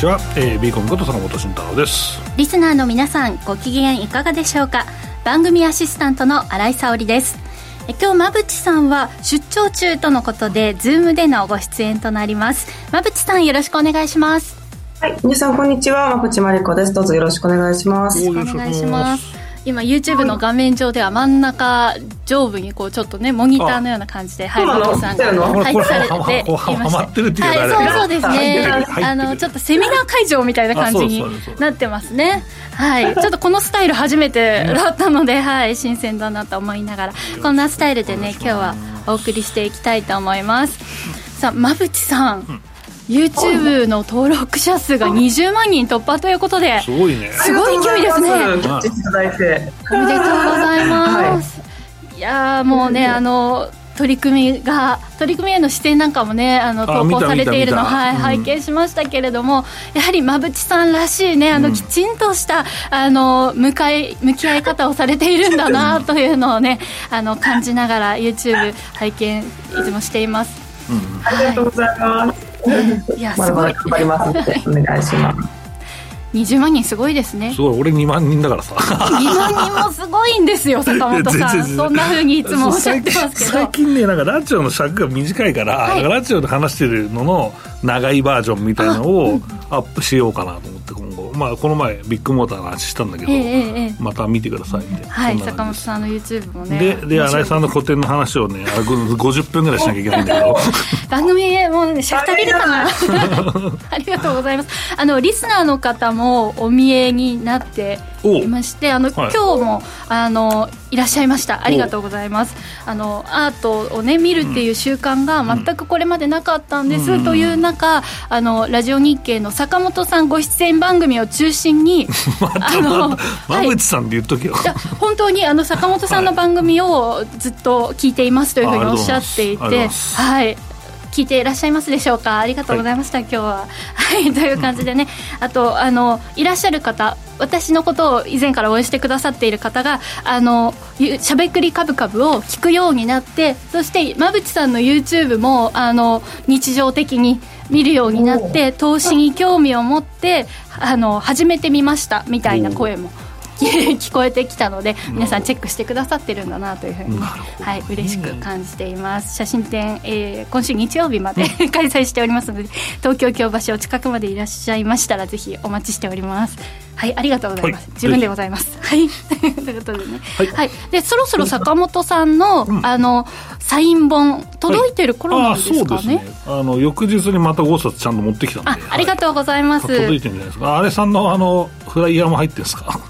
ちは、えー、 Bコミこと坂本慎太郎です。リスナーの皆さんご機嫌いかがでしょうか？番組アシスタントの新井沙織です。今日馬渕さんは出張中とのことでズームでのご出演となります。馬渕さんよろしくお願いします。はい皆さんこんにちは。馬渕磨理子です。どうぞよろしくお願いします。お願いします今 YouTube の画面上では真ん中上部にこうちょっとねモニターのような感じではい。マさんが配置されていまして。はいそうそうですねあのちょっとセミナー会場みたいな感じになってますねはいちょっとこのスタイル初めてだったのではい新鮮だなと思いながらこんなスタイルでね今日はお送りしていきたいと思いますさあ馬淵さん YouTube の登録者数が20万人突破ということですごいね。すごい勢いですね。おめでとうございます、はい、いやもうねあの取り組みが取り組みへの視点なんかもねあの投稿されているのはい、拝見しましたけれどもやはり馬淵さんらしいねあの、きちんとしたあの向かい向き合い方をされているんだなというのをねあの感じながら YouTube 拝見いつもしています、うん、ありがとうございますいやすごい。頑張りますってお願いします。20万人すごいですね。すごい俺2万人だからさ。2万人もすごいんですよ坂本さん。そんなふうにいつもおっしゃってますけど。最近ねなんかラジオの尺が短いから、はい、ラジオで話してるのの長いバージョンみたいなのをアップしようかなと思ってまあ、この前ビッグモーターの話したんだけど、えー、また見てくださいみたいな、はい、坂本さんの YouTube もねでで新井さんの個展の話をね50分ぐらいしなきゃいけないんだけど。番組もうね尺足りるかな。ありがとうございます。あのリスナーの方もお見えになっていましてあの、はい、今日もあのいらっしゃいました。ありがとうございます。あのアートをね見るっていう習慣が全くこれまでなかったんです、うん、という中あのラジオ日経の坂本さんご出演番組を中心に あの馬淵さんって言っとけよ、本当にあの坂本さんの番組をずっと聞いていますというふうにおっしゃっていてはい聞いていらっしゃいますでしょうか？ありがとうございました、はい、今日は。はいという感じでね。あとあのいらっしゃる方私のことを以前から応援してくださっている方があのしゃべくりカブカブを聞くようになってそして馬淵さんの YouTube もあの日常的に見るようになって投資に興味を持ってあの始めてみましたみたいな声も。聞こえてきたので皆さんチェックしてくださってるんだなというふうに、はい、嬉しく感じています。写真展、えー、今週日曜日まで 開催しておりますので東京京橋お近くまでいらっしゃいましたらぜひお待ちしております。はいありがとうございます、はい、自分でございます。はい。ということでね。はい、はい、でそろそろ坂本さんの、うん、あのサイン本届いてる頃なんですかね,、あね。あの翌日にまた5冊ちゃんと持ってきたんで。あありがとうございます、届いてるんじゃないですか？あれさんのあのフライヤーも入ってるんですか？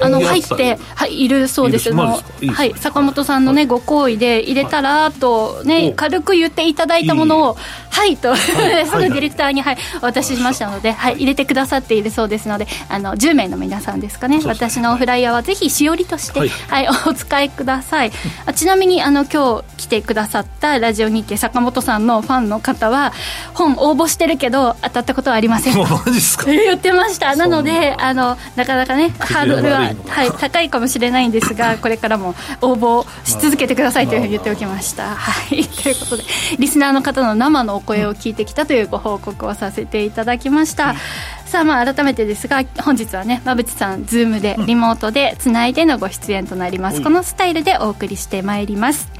あの入ってはいいるそうです。のはい、坂本さんのね、ご好意で入れたらとね、軽く言っていただいたものをはいと、すぐディレクターに、はい、お渡ししましたので、はい、入れてくださっているそうですのであの10名の皆さんですかね。私のフライヤーはぜひしおりとして、はい。お使いください。あちなみにあの今日来てくださったラジオ日経坂本さんのファンの方は本応募してるけど当たったことはありません。マジですか？言ってました。なのであのなかなかねハードルは、はい、高いかもしれないんですがこれからも応募し続けてくださいというふうに言っておきました。はい、ということでリスナーの方の生のお声を聞いてきたというご報告をさせていただきました。さあまあ改めてですが本日はね馬渕さんズームでリモートでつないでのご出演となります、このスタイルでお送りしてまいります。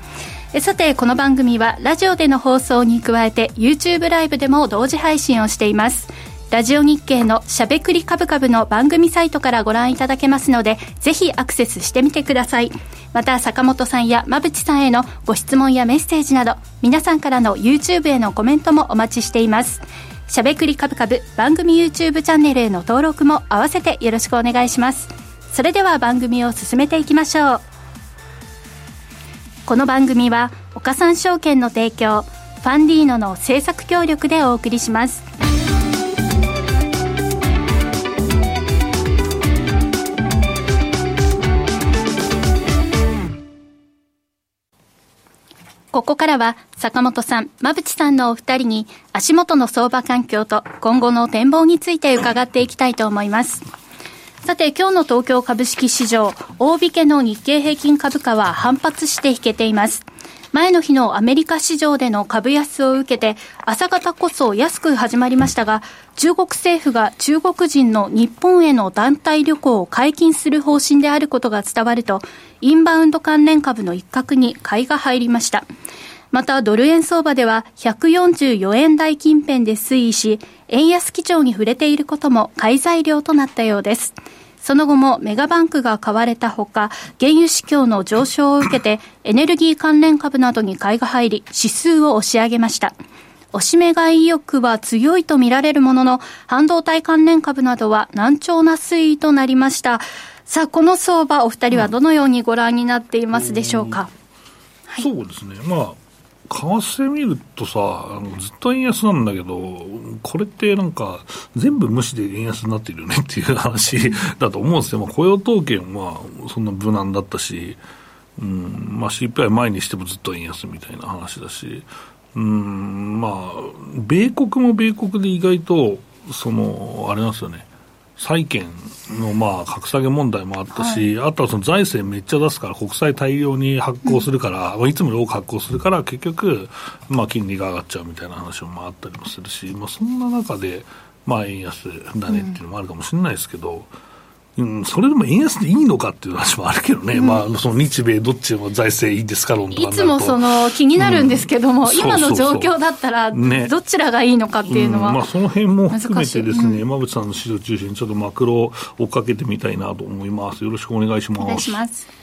さてこの番組はラジオでの放送に加えて YouTube ライブでも同時配信をしていますラジオ日経のしゃべくりカブカブの番組サイトからご覧いただけますので、ぜひアクセスしてみてください。また、坂本さんや馬淵さんへのご質問やメッセージなど、皆さんからの YouTube へのコメントもお待ちしています。しゃべくりカブカブ番組 YouTube チャンネルへの登録も合わせてよろしくお願いします。それでは番組を進めていきましょう。この番組は、岡三証券の提供、ファンディーノの制作協力でお送りします。ここからは坂本さん、馬淵さんのお二人に足元の相場環境と今後の展望について伺っていきたいと思います。さて、今日の東京株式市場、大引けの日経平均株価は反発して引けています。前の日のアメリカ市場での株安を受けて、朝方こそ安く始まりましたが、中国政府が中国人の日本への団体旅行を解禁する方針であることが伝わると、インバウンド関連株の一角に買いが入りました。また、ドル円相場では144円台近辺で推移し、円安基調に触れていることも買い材料となったようです。その後もメガバンクが買われたほか、原油市況の上昇を受けて、エネルギー関連株などに買いが入り、指数を押し上げました。押し目買い意欲は強いとみられるものの、半導体関連株などは難聴な推移となりました。さあ、この相場、お二人はどのようにご覧になっていますでしょうか？はい、そうですね。まあ、為替見るとさ、ずっと円安なんだけど、これってなんか、全部無視で円安になってるよね っていう話だと思うんですよ、まあ、雇用統計はそんな無難だったし、うんまあ、CPI 前にしてもずっと円安みたいな話だし、うんまあ、米国も米国で意外と、そのあれなんですよね。債券のまあ格下げ問題もあったし、はい、あとはその財政めっちゃ出すから、国債大量に発行するから、うん、いつもより多く発行するから、結局、まあ、金利が上がっちゃうみたいな話もあったりもするし、まあ、そんな中で、まあ、円安だねっていうのもあるかもしれないですけど、うんうん、それでも円安でいいのかっていう話もあるけどね、うん、まあ、その日米どっちも財政いいですか論とかいつもその気になるんですけども、うん、今の状況だったら、どちらがいいのかっていうのは、ね、まあ、その辺も含めてですね、山口さんの指導中心にちょっとマクロを追っかけてみたいなと思います。よろしくお願いします。お願いします。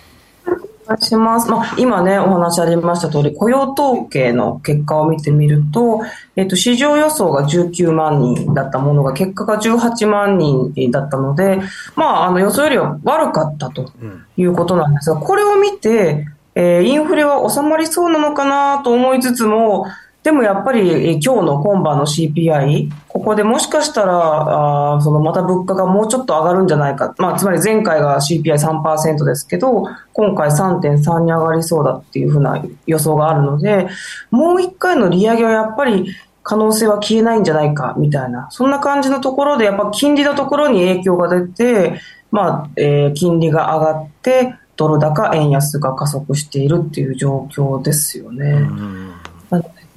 願いします。まあ、今ね、お話ありました通り、雇用統計の結果を見てみると、えっと、市場予想が19万人だったものが、結果が18万人だったので、まあ、あの、予想よりは悪かったということなんですが、これを見て、えー、インフレは収まりそうなのかなと思いつつも、でもやっぱり今日の今晩の CPI、ここでもしかしたら、あそのまた物価がもうちょっと上がるんじゃないか。まあ、つまり前回が CPI3% ですけど、今回3.3に上がりそうだっていうふうな予想があるので、もう一回の利上げはやっぱり可能性は消えないんじゃないか、みたいな。そんな感じのところで、やっぱ金利のところに影響が出て、まあ、えー、金利が上がって、ドル高円安が加速しているっていう状況ですよね。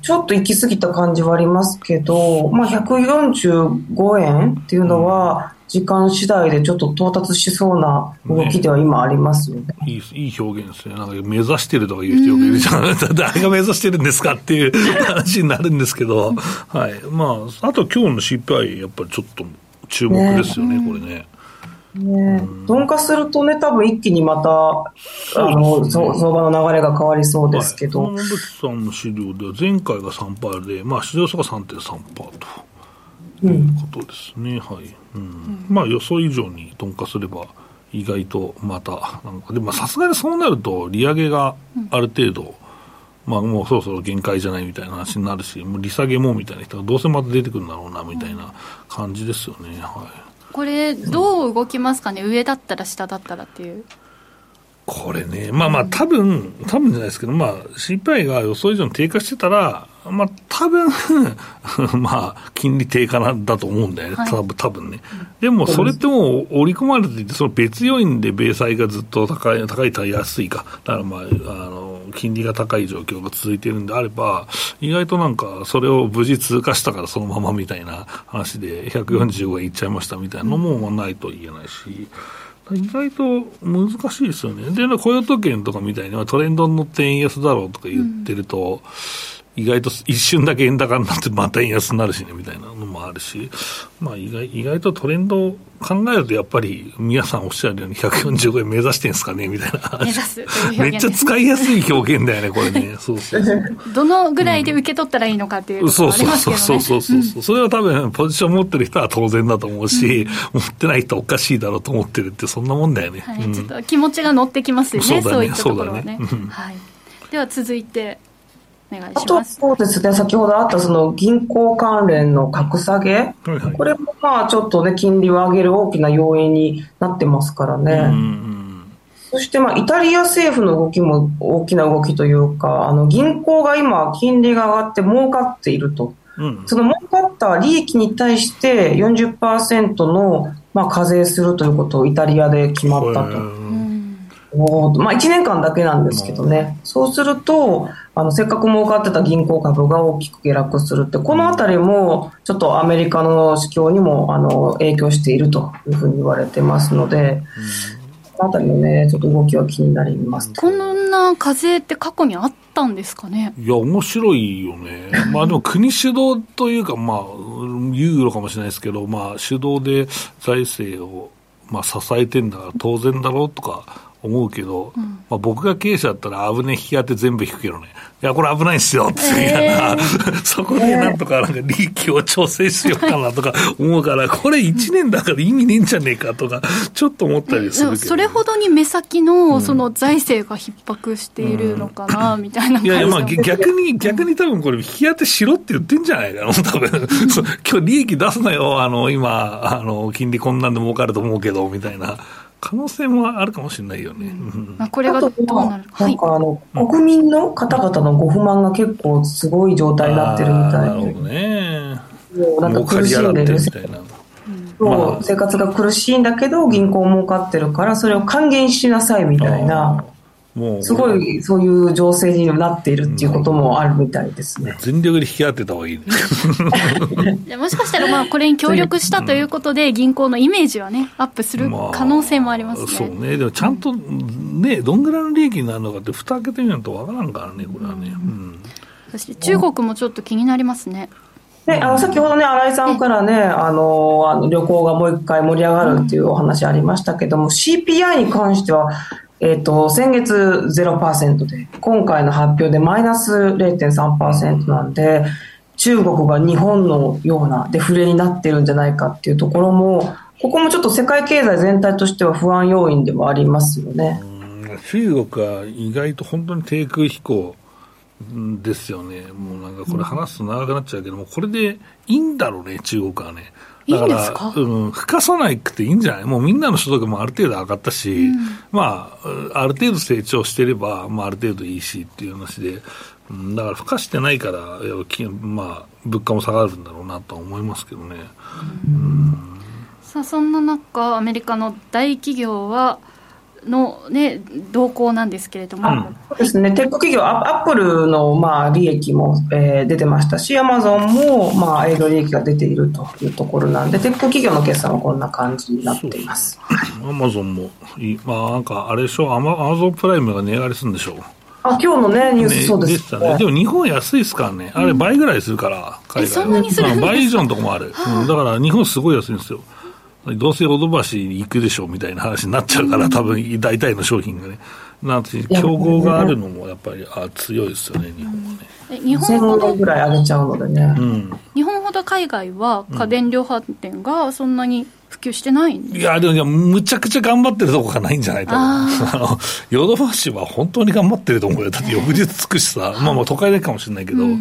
ちょっと行き過ぎた感じはありますけど、まあ、145円っていうのは、時間次第でちょっと到達しそうな動きでは今ありますよね。ねいいいい表現ですね。なんか目指してるとか言う人よくいるじゃん。誰が目指してるんですかっていう話になるんですけど、はい。まあ、あと今日の CPI、やっぱりちょっと注目ですよね、ねこれね。ね、鈍化するとね、多分一気にまた、あの、相場の流れが変わりそうですけど。はい、山口さんの資料では、前回が3%で、まあ、市場差が3.3%ということですね。うん、はい。うん。まあ、予想以上に鈍化すれば、意外とまた、なんか、でもさすがにそうなると、利上げがある程度、まあ、もうそろそろ限界じゃないみたいな話になるし、もう利下げもみたいな人がどうせまた出てくるんだろうな、みたいな感じですよね。はい。これ、どう動きますかね、上だったら下だったらっていう。これね、まあまあ、多分多分じゃないですけど、まあ、CPI が予想以上に低下してたら、まあ、多分 まあ、金利低下なんだと思うんだよね、はい、多分多分ね。でも、それってもう織り込まれていて、その別要因で米債がずっと高い、高いたら安いか。だからまあ、あの、金利が高い状況が続いているんであれば、意外となんか、それを無事通過したからそのままみたいな話で、145円いっちゃいましたみたいなのもないと言えないし、意外と難しいですよね。で、雇用統計とかみたいにトレンドに乗って円安だろうとか言ってると、意外と一瞬だけ円高になってまた円安になるしねみたいなのもあるし、まあ、意外意外とトレンドを考えるとやっぱり皆さんおっしゃるように145円目指してんすかねみたいな。目指すめっちゃ使いやすい表現だよねこれね。そうそうそう。どのぐらいで受け取ったらいいのかっていう、ね。うん、そうそうそうそうそうそう、うん、それは多分ポジション持ってる人は当然だと思うし、うん、持ってない人おかしいだろうと思ってるってそんなもんだよね、はい、ちょっと気持ちが乗ってきますよねそう、いったところはね、ね、はい、では続いてあと、そうですね、先ほどあったその銀行関連の格下げ、はいはい、これもまあちょっとね、金利を上げる大きな要因になってますからね。そしてまあイタリア政府の動きも大きな動きというか、あの銀行が今、金利が上がって儲かっていると。うん、その儲かった利益に対して40%のまあ課税するということをイタリアで決まったと。まあ、1年間だけなんですけどね、そうすると、あの、せっかく儲かってた銀行株が大きく下落するって、このあたりも、ちょっとアメリカの市況にも、あの、影響しているというふうに言われてますので、このあたりのね、ちょっと動きは気になります。こんな風って過去にあったんですかね？いや、面白いよね。まあでも国主導というか、まあ、ユーロかもしれないですけど、まあ主導で財政を、まあ支えてんだから当然だろうとか思うけど、うん、まあ、僕が経営者だったら危ねえ引き当て全部引くけどね。いや、これ危ないっすよって言いながら、そこでなんとかなんか利益を調整しようかなとか思うから、これ1年だから意味ねえんじゃねえかとか、ちょっと思ったりするけど、それほどに目先のその財政が逼迫しているのかな、みたいないやいや、まあ逆に、逆に多分これ引き当てしろって言ってんじゃないかな、多分。今日利益出すなよ、あの、今、あの、金利こんなんで儲かると思うけど、みたいな。可能性もあるかもしれないよね。まあ、これがどうなるなんかあの、はい、国民の方々のご不満が結構すごい状態になってるみたいで。なるほどね。もうなんか苦しんでる。そう、生活が苦しいんだけど、銀行儲かってるから、それを還元しなさいみたいな。もうすごいそういう情勢になっているっていうこともあるみたいですね。全力で引き当てた方がいい、ね、もしかしたらまあこれに協力したということで、銀行のイメージはね、アップする可能性もありますね。まあ、そうね、でもちゃんとね、どんぐらいの利益になるのかって、蓋開けてみないとわからんからね、これはね。うん、そして中国もちょっと気になりますね。であの先ほどね、新井さんからね、あのあの旅行がもう一回盛り上がるっていうお話ありましたけども、CPI に関しては、えっ、と、先月0%で、今回の発表でマイナス0.3%なんで、中国が日本のようなデフレになってるんじゃないかっていうところも、ここもちょっと世界経済全体としては不安要因でもありますよね。中国は意外と本当に低空飛行ですよね。もうなんかこれ話すと長くなっちゃうけども、これでいいんだろうね、中国はね。だから、うん、吹かさないくていいんじゃない？もうみんなの所得もある程度上がったし、うん、まあ、ある程度成長してれば、まあ、ある程度いいしっていう話で、うん、だから吹かしてないから、まあ、物価も下がるんだろうなとは思いますけどね。うん、さあ、そんな中、アメリカの大企業は、の、ね、動向なんですけれども、そうですね、テック企業、アップルの、まあ、利益も、えー、出てましたし、アマゾンも、まあ、営業利益が出ているというところなんで、テック企業の決算はこんな感じになっています。アマゾンもまあ、なんか、あれでしょ、アマアマゾンプライムが値上がりするんでしょう。あ今日のね、ニュース、そうですね。でも日本安いですからね。あれ倍ぐらいするから、海外そんなにする倍以上のとこもある。うん、だから日本すごい安いんですよ。どうせヨドバシに行くでしょうみたいな話になっちゃうから、多分大体の商品がね。なんて競合があるのもやっぱりあ強いですよね、日本はね。日本ほどぐらい上げちゃうのでね、うん、日本ほど海外は家電量販店がそんなに普及してないんいや、でもむちゃくちゃ頑張ってるとこがないんじゃないかな。ヨドバシは本当に頑張ってると思うよ。だって翌日つくしさ、まあまあ都会だけかもしれないけど、うん、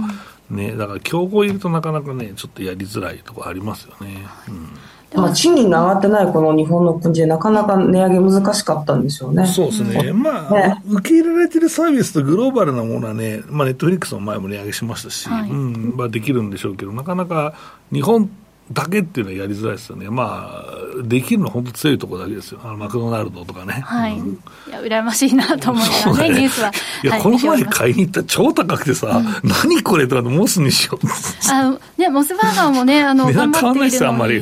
ね、だから競合いるとなかなかね、ちょっとやりづらいとこありますよね。うんまあ、賃金が上がってないこの日本の国でなかなか値上げ難しかったんでしょうね。そうですね。まあ、ね、受け入れられてるサービスとグローバルなものはね、まあ、ネットフリックスも前も値上げしましたし、はい、うん、まあ、できるんでしょうけど、なかなか日本だけっていうのはやりづらいですよね。まあ、できるのは本当強いところだけですよ。あのマクドナルドとかね。はい。うん、いや、羨ましいなと思いながらね、ニュースは。いや、はい、この前買いに行ったら超高くてさ、うん、何これとかモスにしよう。あの、ね、モスバーガーもね、あの、値段変わんないですよ、あんまり。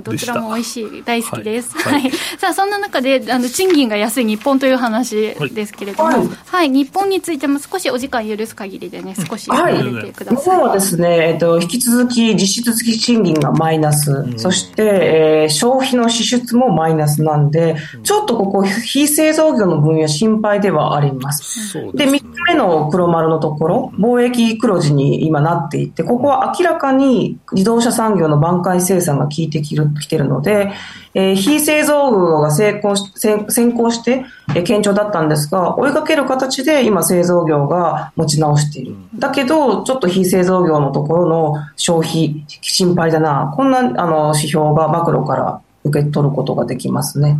どちらも美味しい、大好きです。はい。はい、さあ、そんな中で、あの、賃金が安い日本という話ですけれども、はい、はい、日本についても少しお時間許す限りでね、少し触れてください。日本はですね、えっと、引き続き実質付き賃金がマイナス、うん、そして、えー、消費の支出もマイナスなんで、ちょっとここ、非製造業の分野心配ではあります。で、ね、3つ目の黒丸のところ、貿易黒字に今なっていて、ここは明らかに自動車産業の挽回生産が効いてきる、きてるので、えー、非製造業が成功し先行して、えー、堅調だったんですが、追いかける形で今製造業が持ち直している。だけど、ちょっと非製造業のところの消費、心配だな。こんなあの指標がマクロから受け取ることができますね。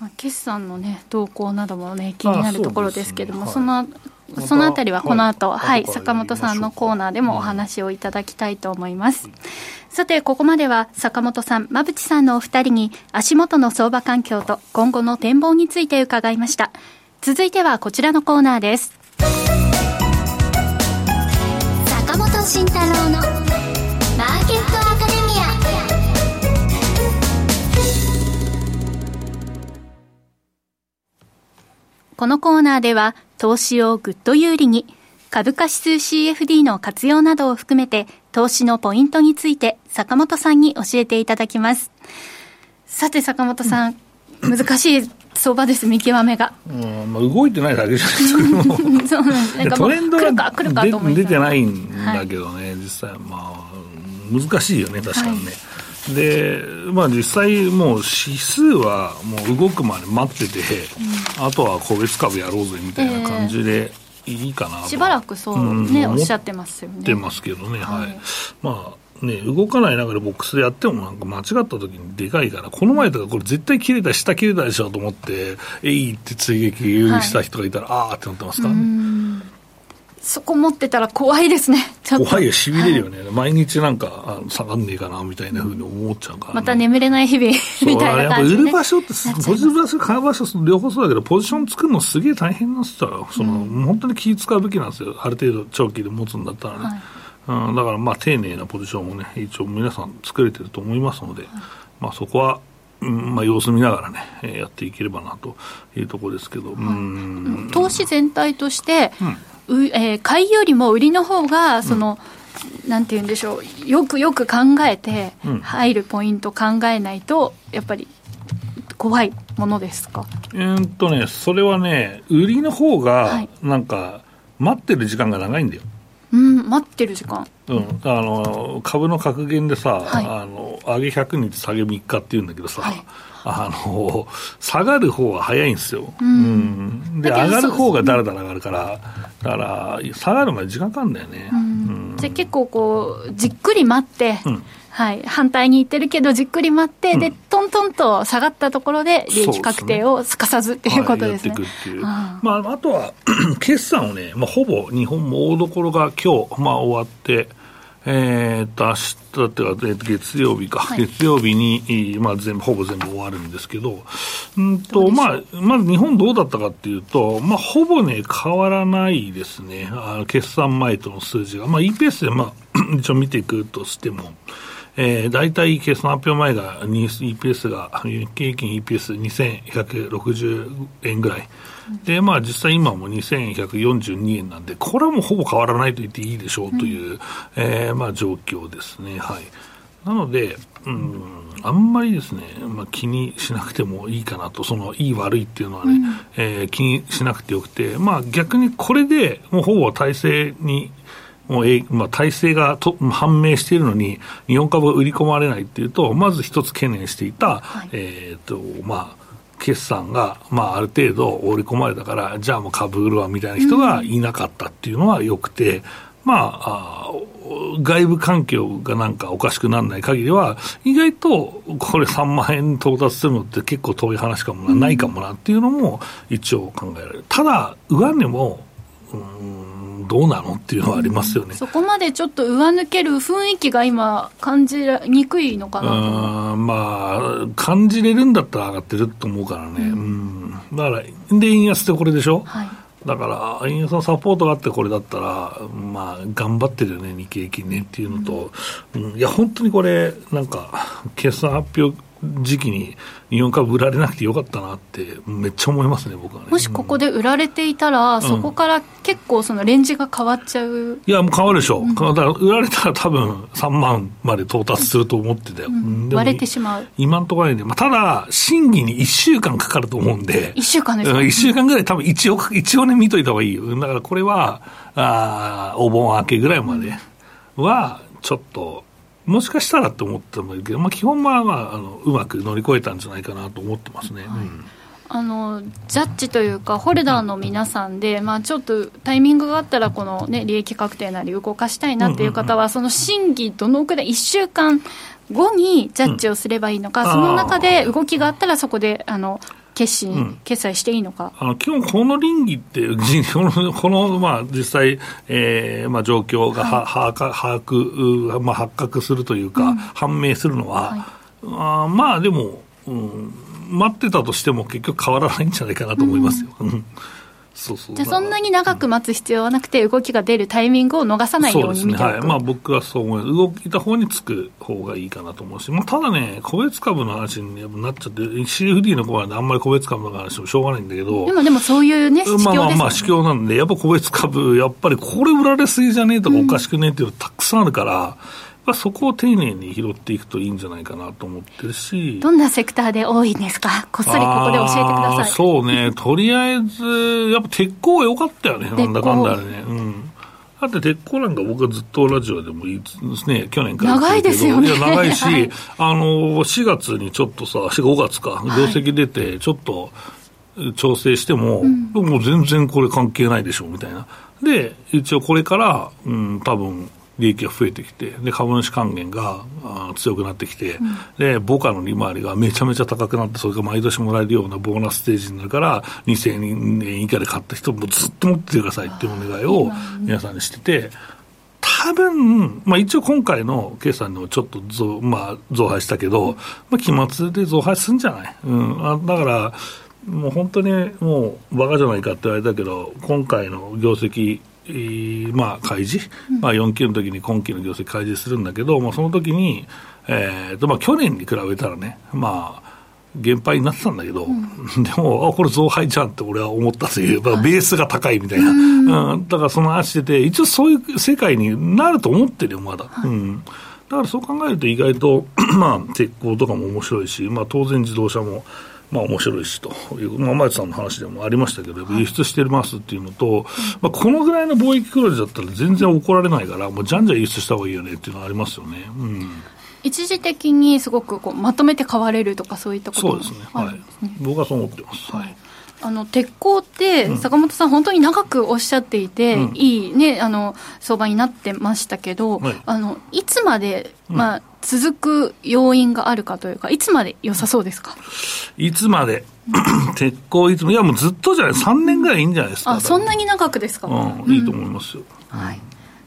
まあ、決算の、ね、動向なども、ね、気になるところですけれども、そ、ねはい、そのそのあたりはこの後、はい、はい、坂本さんのコーナーでもお話をいただきたいと思います。さて、ここまでは坂本さん、馬淵さんのお二人に足元の相場環境と今後の展望について伺いました。続いてはこちらのコーナーです。藤慎太郎のマーケットアカデミアこのコーナーでは投資をぐっと有利に株価指数 CFD の活用などを含めて投資のポイントについて坂本さんに教えていただきます。さて坂本さん、うん、難しい相場です、見極めが。うんまあ、動いてないだけじゃないですか、そうなんです。トレンドが出てないんだけどね、はい、実際、まあ、難しいよね、確かにね。はい、で、まあ、実際、もう指数はもう動くまで待ってて、うん、あとは個別株やろうぜみたいな感じで。いいかなしばらくそうね、うん、おっしゃってますよね。ってますけどね、はい、はい、まあね、動かない中でボックスでやってもなんか間違った時にでかいから、この前とかこれ絶対切れた、下切れたでしょと思って、えいって追撃した人がいたら、はい、あーってなってますからね。そこ持ってたら怖いですね。怖いよ、しびれるよね。はい、毎日なんか、下がんねえかな、みたいなふうに思っちゃうから、ね、また眠れない日々、みたいな感じ、ね、売る場所って、ポジティブ場所、買う場所、両方そうだけど、ポジション作るのすげえ大変なんですよ。その、うん、本当に気使うべきなんですよ。ある程度長期で持つんだったらね。はい。うん、だからまあ丁寧なポジションをね、一応皆さん作れてると思いますので、まあそこは、うんまあ、様子見ながらね、えやっていければなというところですけど、うん、投資全体として、うん、えー、買いよりも売りの方がその、うん、なんて言うんでしょう、よくよく考えて、入るポイント考えないと、やっぱり怖いものですか？えっとね、それはね、売りの方が、なんか、待ってる時間が長いんだよ。うん、待ってる時間。うん、あの株の格言でさ、はい、あの上げ100日、下げ3日っていうんだけどさ、はい、あの下がる方が早いんですよ、うん、うん、で上がる方がだらだら上がるから、だから下がるまで時間かかるんだよね。うん、じゃ結構こう、じっくり待って、うんはい、反対に行ってるけど、じっくり待って、うん、で、トントンと下がったところで、利益確定をすかさずっていうことですね。すねはい、まあ、あとは、決算をね、まあ、ほぼ日本も大所が今日、まあ、終わって、えー、っと、明日っていうか、月曜日か、はい、月曜日に、まあ、全部、ほぼ全部終わるんですけど、うんと、まあ、まず日本どうだったかっていうと、まあ、ほぼね、変わらないですね。あ決算前との数字が。まあ、EPS で、まあ、一応見ていくとしても、えー、大体決算発表前が EPS が、日経平均 EPS2160 円ぐらい。で、まあ実際今も2142円なんで、これはもうほぼ変わらないと言っていいでしょうという、うん、えー、まあ状況ですね。はい。なので、うん、あんまりですね、まあ、気にしなくてもいいかなと、そのいい悪いっていうのはね、うん、えー、気にしなくてよくて、まあ逆にこれでもうほぼ体制にまあ、体制がと判明しているのに、日本株が売り込まれないっていうと、まず一つ懸念していた、はい、えっ、と、まあ、決算が、まあ、ある程度織り込まれたから、じゃあもう株売るわみたいな人がいなかったっていうのはよくて、うん、まあ、あ外部環境がなんかおかしくならない限りは、意外とこれ3万円到達するのって結構遠い話かもな、ないかもなっていうのも一応考えられる。ただ、上値も、うんどうなのっていうのはありますよね、そこまでちょっと上抜ける雰囲気が今、感じにくいのかなまあ、感じれるんだったら上がってると思うからね、うん、だから、で、円安ってこれでしょ？はい。だから、円安のサポートがあってこれだったら、まあ、頑張ってるよね、日経平均ねっていうのと、うん、いや、本当にこれ、なんか、決算発表時期に日本株売られなくてよかったなってめっちゃ思いますね僕はね。もしここで売られていたら、うん、そこから結構そのレンジが変わっちゃう。いやもう変わるでしょ、うん、だから売られたら多分3万まで到達すると思ってたよ、うん、割れてしまう。今のところで、まあ、ただ審議に1週間かかると思うんで。1週間ですか、1週間ぐらい多分一応一応ね見といた方がいいよ。だからこれはあお盆明けぐらいまではちょっともしかしたらと思ってもいいけど、まあ、基本は、まあ、あのうまく乗り越えたんじゃないかなと思ってますね。はい。うん。あのジャッジというか、ホルダーの皆さんで、まあ、ちょっとタイミングがあったら、この、ね、利益確定なり動かしたいなっていう方は、その審議、どのくらい、1週間後にジャッジをすればいいのか、その中で動きがあったら、そこであの決心、うん、決済していいのか。あの基本、この倫理って、こ のこの、まあ、実際、えーまあ、状況がは、はい、把握、まあ、発覚するというか、うん、判明するのは、はい、あまあでも、うん、待ってたとしても結局変わらないんじゃないかなと思いますよ。うんそうそう。じゃあそんなに長く待つ必要はなくて、動きが出るタイミングを逃さないように見ておく、ね、はい。まあ、僕はそう思う、動いた方につく方がいいかなと思うし、まあ、ただね、個別株の話になっちゃって、CFD のコーナーであんまり個別株の話もしょうがないんだけど、でもでもそういうね、まあまあまあ、市況なんで、やっぱ個別株、やっぱりこれ売られすぎじゃねえとか、おかしくねえっていうのたくさんあるから、まあ、そこを丁寧に拾っていくといいんじゃないかなと思ってるし。どんなセクターで多いんですか？こっそりここで教えてください。そうね。とりあえず、やっぱ鉄鋼良かったよね。なんだかんだね。うん。だって鉄鋼なんか僕はずっとラジオでもいいですね、去年から長いですよね。いや、長いし、はい、あの、4月にちょっとさ、5月か、業績出て、ちょっと調整しても、もう全然これ関係ないでしょ、みたいな。で、一応これから、うん、多分、利益が増えてきて、で株主還元があ強くなってきて、うん、で母価の利回りがめちゃめちゃ高くなって、それが毎年もらえるようなボーナスステージになるから、2000円以下で買った人もずっと持っててくださいっていうお願いを皆さんにしてて。多分、まあ一応今回の決算のちょっと増,、まあ、増配したけど、まあ期末で増配するんじゃない？うん。あだから、もう本当にもうバカじゃないかって言われたけど、今回の業績えー、まあ、開示、まあ、4期の時に今期の業績開示するんだけど、まあ、その時に、えーとまあ、去年に比べたらね、まあ、減配になってたんだけど、うん、でも、あ、これ増配じゃんって俺は思ったという、まあ、ベースが高いみたいな、うん、だからその話してて、一応そういう世界になると思ってるよ、まだ。うん、だからそう考えると意外と、まあ、鉄鋼とかも面白いし、まあ、当然自動車も、まあ面白いしという、まあ、前田さんの話でもありましたけど、輸出してますっていうのと、まあ、このぐらいの貿易黒字だったら全然怒られないから、もうじゃんじゃん輸出した方がいいよねっていうのはありますよね。うん。一時的にすごくこうまとめて買われるとかそういったことそうですね、はい、僕はそう思ってます、はい、あの鉄鋼って、坂本さん、本当に長くおっしゃっていて、うん、いい、ね、あの相場になってましたけど、はい、あのいつまで、まあ、続く要因があるかというか、いつまで良さそうですか？いつまで、鉄鋼いつも、いやもうずっとじゃない、3年ぐらいいいんじゃないですか。あそんなに長くですか、うん、いいと思いますよ。はい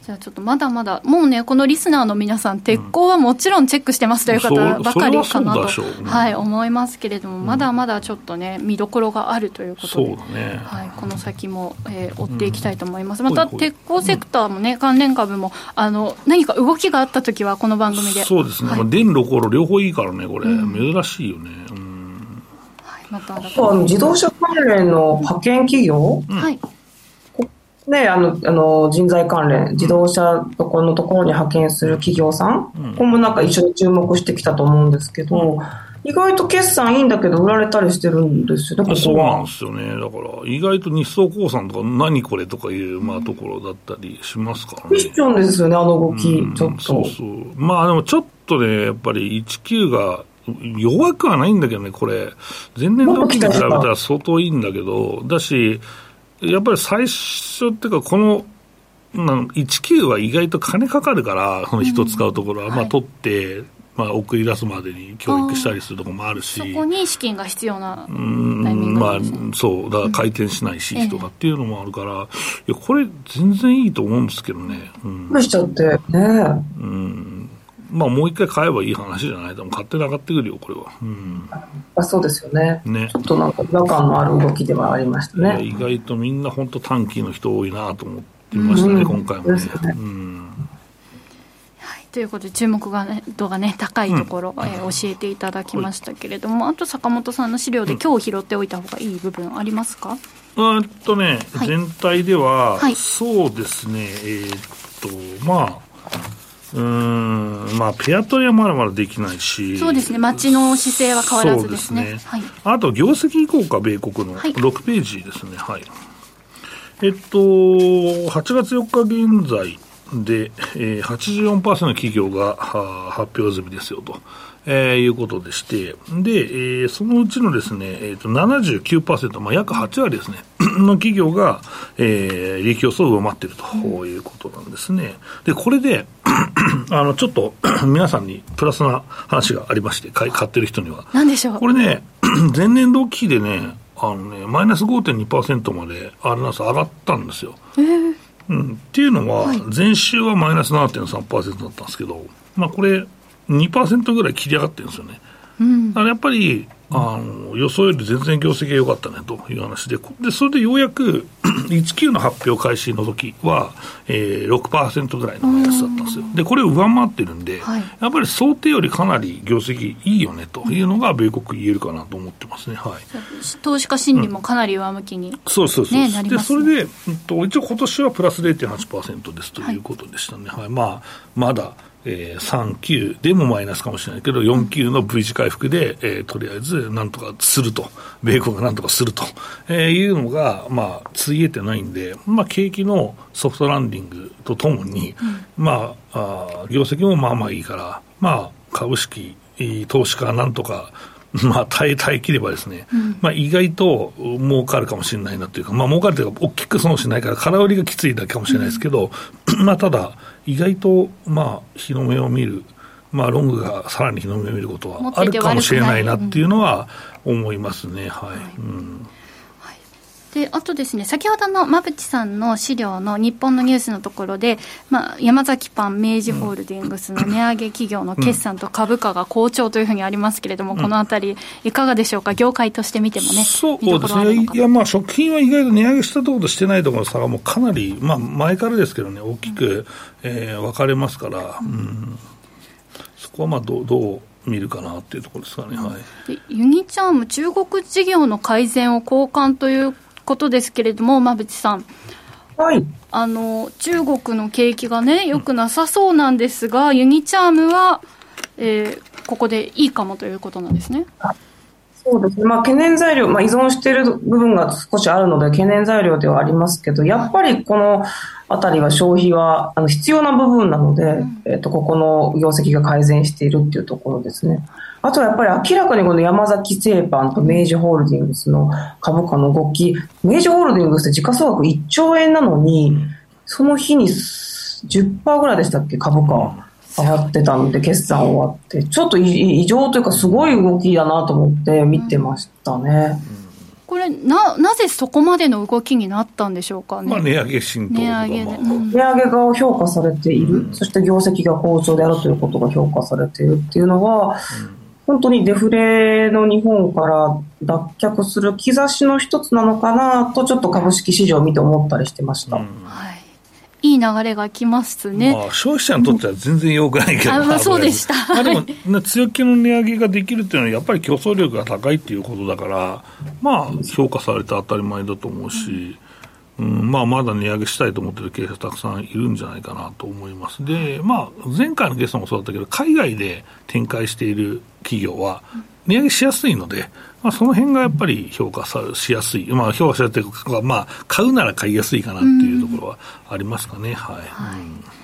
じゃあちょっとまだまだ、もうね、このリスナーの皆さん、鉄鋼はもちろんチェックしてますという方ばかりかなと、はい、思いますけれども、まだまだちょっとね、見どころがあるということで、ね、はい、この先も、えー、追っていきたいと思います。また、鉄鋼セクターもね、関連株も、あの、何か動きがあったときは、この番組で。そうですね、はい、電ロコロ両方いいからね、これ、珍しいよね。はい、また自動車関連の派遣企業、はい、で、あの、あの、人材関連、自動車とこのところに派遣する企業さん、うん、こもなんか一緒に注目してきたと思うんですけど、意外と決算いいんだけど、売られたりしてるんですよね、ここは。そうなんですよね。だから、意外と日総興産とか、何これとかいう、まあ、ところだったりしますからね。クッションですよね、あの動き、うん、ちょっと。そうそう。まあ、でもちょっとね、やっぱり19が、弱くはないんだけどね、これ。前年同期に比べたら相当いいんだけど、だし、やっぱり最初っていうか、この、19は意外と金かかるから、その人使うところは、まあ取って、まあ、送り出すまでに教育したりするところもあるし、そこに資金が必要なタイミング、ね、まあ、そう、だから回転しないし、とかっていうのもあるから、いや、これ、全然いいと思うんですけどね。うん。しちゃって、ね。うん。まあ、もう一回買えばいい話じゃないでも勝手に上がってくるよ、これは。うん。あそうですよね。ね。ちょっとなんか違和感のある動きではありましたね。意外とみんな本当短期の人多いなと思ってましたね、うん、今回もね。ねうんということで注目が、ね、度がね高いところ、うん、えー、教えていただきましたけれども、あと坂本さんの資料で今日拾っておいた方がいい部分ありますか、うん、とね、はい、全体では、はい、そうですねえー、っとまあうん。まあ、ペアトリはまだまだできないし、そうですね、町の姿勢は変わらずですね。すね。はい、あと、業績移行か、米国の。6ページですね、はい。えっと、8月4日現在で、えー、84%の企業が発表済みですよと。えー、いうことでして、で、えー、そのうちのですね、えっ、ー、と、79%、まあ、約8割ですね、の企業が、えー、利益予想を上回っているということなんですね。で、これで、あの、ちょっと、皆さんにプラスな話がありまして、買買ってる人には。何でしょう？これね、前年度期でね、あのね、マイナス5.2%まで、あれなんです上がったんですよ。えーうん、っていうのは、前週はマイナス7.3%だったんですけど、まあこれ、2%ぐらい切り上がってるんですよね。うん、だからやっぱりあの予想より全然業績が良かったねという話で、でそれでようやく 19の発表開始の時は、えー、6%ぐらいのマイナスだったんですよ、でこれを上回ってるんで、はい、やっぱり想定よりかなり業績いいよねというのが、米国言えるかなと思ってますね、はい、投資家心理もかなり上向きに、うん、そうそうそう、ね、でそれで、うん、と一応、今年はプラス0.8%ですということでしたね、はい、はい、まあ、まだえー、3級でもマイナスかもしれないけど、4級の V 字回復で、えー、とりあえずなんとかすると、米国がなんとかすると、えー、いうのが、まあ、ついえてないんで、まあ、景気のソフトランディングとともに、うん、まああ、業績もまあまあいいから、まあ、株式、投資家なんとか、まあ、耐え耐えきればですね、うん、まあ、意外と儲かるかもしれないなというか、まあ、儲かるというか、大きく損しないから、空売りがきついだけかもしれないですけど、うん、まあ、ただ、意外と、まあ、日の目を見る、まあ、ロングがさらに日の目を見ることはあるかもしれないなっていうのは思いますね。はい、うんであとですね先ほどの馬淵さんの資料の日本のニュースのところで、まあ、山崎パン明治ホールディングスの値上げ企業の決算と株価が好調というふうにありますけれども、うん、このあたりいかがでしょうか？業界として見てもねそうですね。いやまあ食品は意外と値上げしたところとしてないところの差がもうかなり、まあ、前からですけどね大きく、うん、えー、分かれますから、うん、そこはまあどどう見るかなっていうところですかね、はい、ユニチャーム、中国事業の改善を交換ということですけれども、馬淵さん。はい、あの中国の景気がね、よくなさそうなんですが、ユニチャームは、えー、ここでいいかもということなんですね。そうですね、まあ、懸念材料、まあ、依存している部分が少しあるので、懸念材料ではありますけど、やっぱりこのあたりは消費はあの必要な部分なので、うん、えっと、ここの業績が改善しているっていうところですね。あとはやっぱり明らかにこの山崎製パンと明治ホールディングスの株価の動き、明治ホールディングスって時価総額1兆円なのに、その日に10%ぐらいでしたっけ、株価。上がってたので、決算終わって、ちょっと異常というか、すごい動きだなと思って見てましたね。これな、なぜそこまでの動きになったんでしょうかね？まあ、値上げ浸透値上げで、うん、値上げが評価されている、うん、そして業績が好調であるということが評価されているっていうのは、うん。本当にデフレの日本から脱却する兆しの一つなのかなと、ちょっと株式市場を見て思ったりしてました。うん、はいいい流れがきますね、まあ、消費者にとっては全然よくないけど、あまあ、そうでした、まあ、でも、強気の値上げができるっていうのは、やっぱり競争力が高いっていうことだから、まあ、評価されて当たり前だと思うし、うんまあ、まだ値上げしたいと思ってる経営者たくさんいるんじゃないかなと思います。で、まあ、前回のゲストもそうだったけど、海外で展開している企業は、値上げしやすいので、まあ、その辺がやっぱり評価さしやすい、まあ、評価されてるか、まあ、買うなら買いやすいかなっていうところはありますかね。はい、はい。うん